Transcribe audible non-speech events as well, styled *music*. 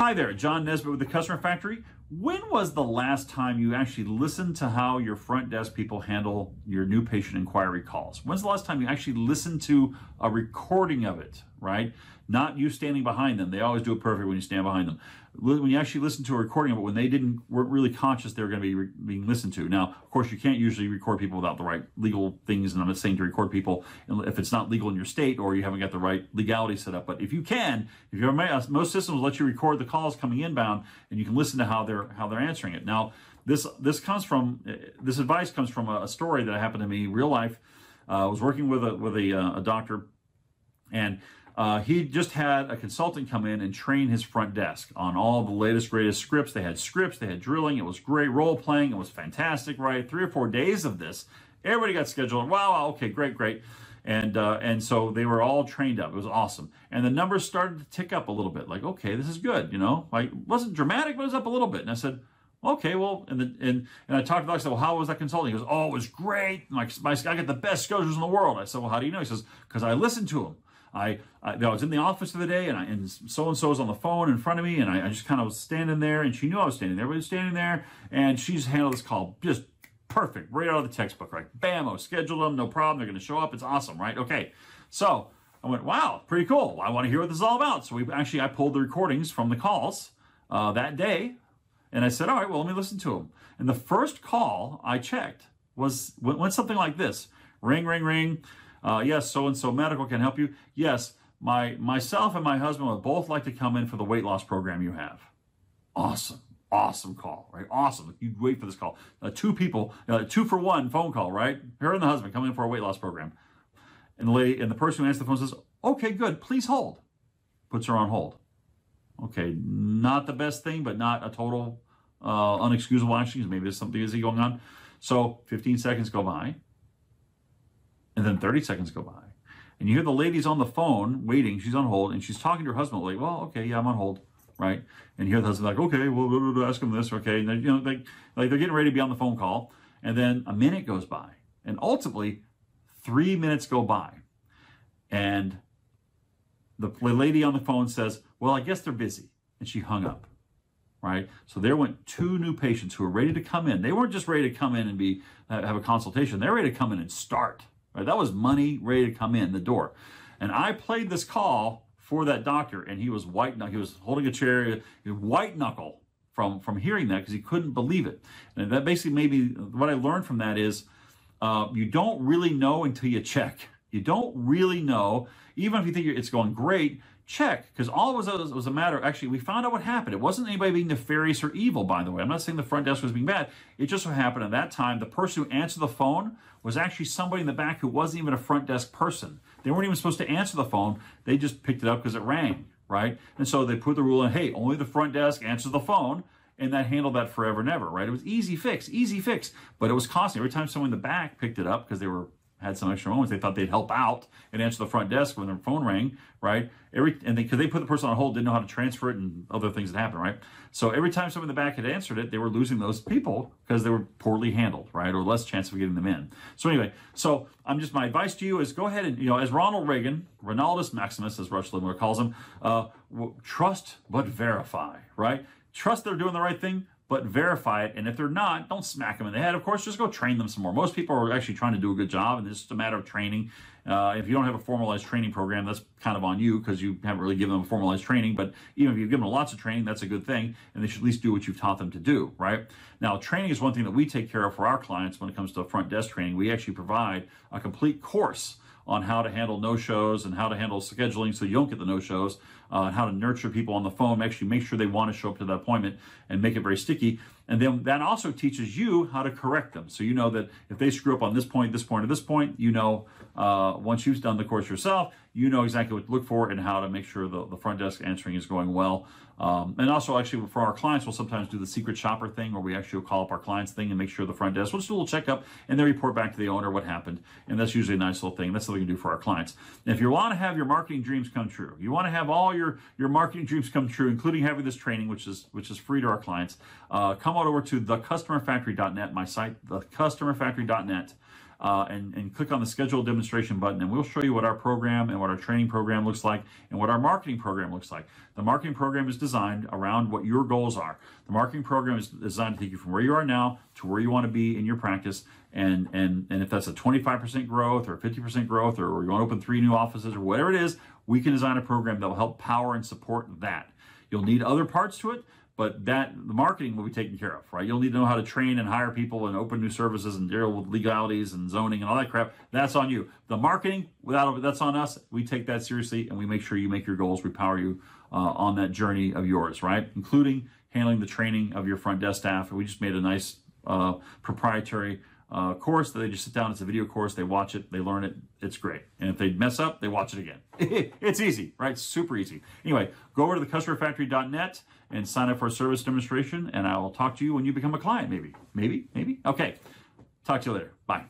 Hi there, John Nesbitt with the Customer Factory. When was the last time you actually listened to how your front desk people handle your new patient inquiry calls? When's the last time you actually listened to a recording of it, right? Not you standing behind them. They always do it perfect when you stand behind them. When you actually listen to a recording but when they didn't weren't really conscious they were going to be re- being listened to. Now, of course, you can't usually record people without the right legal things, and I'm not saying to record people if it's not legal in your state or you haven't got the right legality set up. But if you can, if you're most systems let you record the calls coming inbound, and you can listen to how they're how they're answering it. Now, this this comes from this advice comes from a, a story that happened to me real life. Uh, I was working with a with a, uh, a doctor, and uh, he just had a consultant come in and train his front desk on all the latest, greatest scripts. They had scripts, they had drilling. It was great role playing. It was fantastic, right? Three or four days of this. Everybody got scheduled. Wow, wow okay, great, great. And uh, and so they were all trained up. It was awesome. And the numbers started to tick up a little bit. Like, okay, this is good. You know, like wasn't dramatic, but it was up a little bit. And I said, okay, well, and the, and and I talked to the I said, well, how was that consulting? He goes, oh, it was great. Like, my, I got the best schedulers in the world. I said, well, how do you know? He says, because I listened to him. I, I, I, was in the office of the day and I, and so and so was on the phone in front of me and I, I, just kind of was standing there and she knew I was standing there. Everybody was standing there and she's handled this call just perfect, right out of the textbook, right? Bam, I scheduled them, no problem. They're going to show up. It's awesome, right? Okay. So I went, wow, pretty cool. I want to hear what this is all about. So we actually, I pulled the recordings from the calls uh, that day and I said, all right, well, let me listen to them. And the first call I checked was went something like this ring, ring, ring. Uh, yes, so and so medical can help you. Yes, my myself and my husband would both like to come in for the weight loss program you have. Awesome, awesome call, right? Awesome. You'd wait for this call. Uh, two people, uh, two for one phone call, right? Her and the husband come in for a weight loss program, and the lady and the person who answers the phone says, "Okay, good. Please hold." Puts her on hold. Okay, not the best thing, but not a total uh, unexcusable action. Maybe there's something busy going on. So 15 seconds go by. And then 30 seconds go by. And you hear the lady's on the phone waiting. She's on hold and she's talking to her husband. Like, well, okay, yeah, I'm on hold. Right. And you hear the husband like, okay, well, blah, ask him this. Okay. And you know, they, like they're getting ready to be on the phone call. And then a minute goes by. And ultimately, three minutes go by. And the lady on the phone says, well, I guess they're busy. And she hung up right? So there went two new patients who were ready to come in. They weren't just ready to come in and be uh, have a consultation. They're ready to come in and start. Right? That was money ready to come in the door. And I played this call for that doctor, and he was white. He was holding a chair, white knuckle from from hearing that because he couldn't believe it. And that basically made me. What I learned from that is, uh, you don't really know until you check. You don't really know, even if you think it's going great check because all it was, was a matter actually we found out what happened. It wasn't anybody being nefarious or evil by the way. I'm not saying the front desk was being bad. It just so happened at that time the person who answered the phone was actually somebody in the back who wasn't even a front desk person. They weren't even supposed to answer the phone. They just picked it up because it rang right? And so they put the rule in hey only the front desk answers the phone and that handled that forever and ever right? It was easy fix easy fix. But it was costing every time someone in the back picked it up because they were had some extra moments. They thought they'd help out and answer the front desk when their phone rang, right? Every and they because they, put the person on hold, didn't know how to transfer it, and other things that happened, right? So every time someone in the back had answered it, they were losing those people because they were poorly handled, right, or less chance of getting them in. So anyway, so I'm just my advice to you is go ahead and you know, as Ronald Reagan, Ronaldus Maximus, as Rush Limbaugh calls him, uh, trust but verify, right? Trust they're doing the right thing, but verify it. And if they're not, don't smack them in the head. Of course, just go train them some more. Most people are actually trying to do a good job, and it's just a matter of training. Uh, if you don't have a formalized training program, that's kind of on you because you haven't really given them a formalized training. But even if you've given them lots of training, that's a good thing, and they should at least do what you've taught them to do, right? Now, training is one thing that we take care of for our clients when it comes to front desk training. We actually provide a complete course on how to handle no-shows and how to handle scheduling so you don't get the no-shows, uh, and how to nurture people on the phone, actually make sure they want to show up to that appointment and make it very sticky. And then that also teaches you how to correct them. So you know that if they screw up on this point, this point, or this point, you know uh, once you've done the course yourself, you know exactly what to look for and how to make sure the, the front desk answering is going well. Um, and also, actually, for our clients, we'll sometimes do the secret shopper thing where we actually call up our clients thing and make sure the front desk, we'll just do a little checkup and then report back to the owner what happened. And that's usually a nice little thing. That's what we can do for our clients. And if you want to have your marketing dreams come true, you want to have all your, your marketing dreams come true, including having this training, which is which is free to our clients, uh, come on over to thecustomerfactory.net, my site, thecustomerfactory.net. uh, and, and click on the schedule demonstration button, and we'll show you what our program and what our training program looks like and what our marketing program looks like. The marketing program is designed around what your goals are. The marketing program is designed to take you from where you are now to where you want to be in your practice. And, and, and if that's a 25% growth or 50% growth, or you want to open three new offices or whatever it is, we can design a program that will help power and support that. You'll need other parts to it, but that the marketing will be taken care of, right? You'll need to know how to train and hire people and open new services and deal with legalities and zoning and all that crap. That's on you. The marketing, without that's on us. We take that seriously and we make sure you make your goals. We power you uh, on that journey of yours, right? Including handling the training of your front desk staff. We just made a nice uh, proprietary uh, course that they just sit down. It's a video course. They watch it. They learn it. It's great. And if they mess up, they watch it again. *laughs* it's easy, right? Super easy. Anyway, go over to the customerfactory.net and sign up for a service demonstration. And I will talk to you when you become a client, maybe. Maybe, maybe. Okay. Talk to you later. Bye.